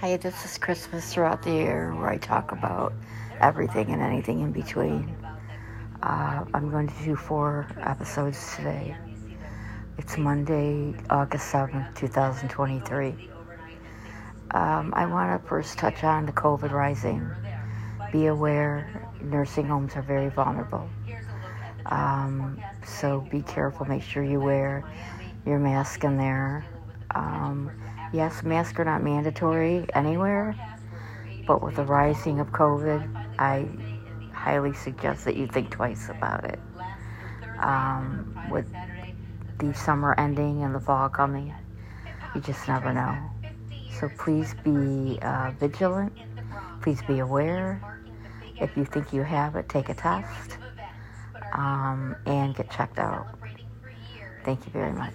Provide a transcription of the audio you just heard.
Hi, this is Christmas throughout the year where I talk about everything and anything in between. Uh, I'm going to do four episodes today. It's Monday, August 7th, 2023. Um, I want to first touch on the COVID rising. Be aware, nursing homes are very vulnerable. Um, so be careful, make sure you wear your mask in there. Um, yes, masks are not mandatory anywhere, but with the rising of COVID, I highly suggest that you think twice about it. Um, with the summer ending and the fall coming, you just never know. So please be uh, vigilant. Please be aware. If you think you have it, take a test um, and get checked out. Thank you very much.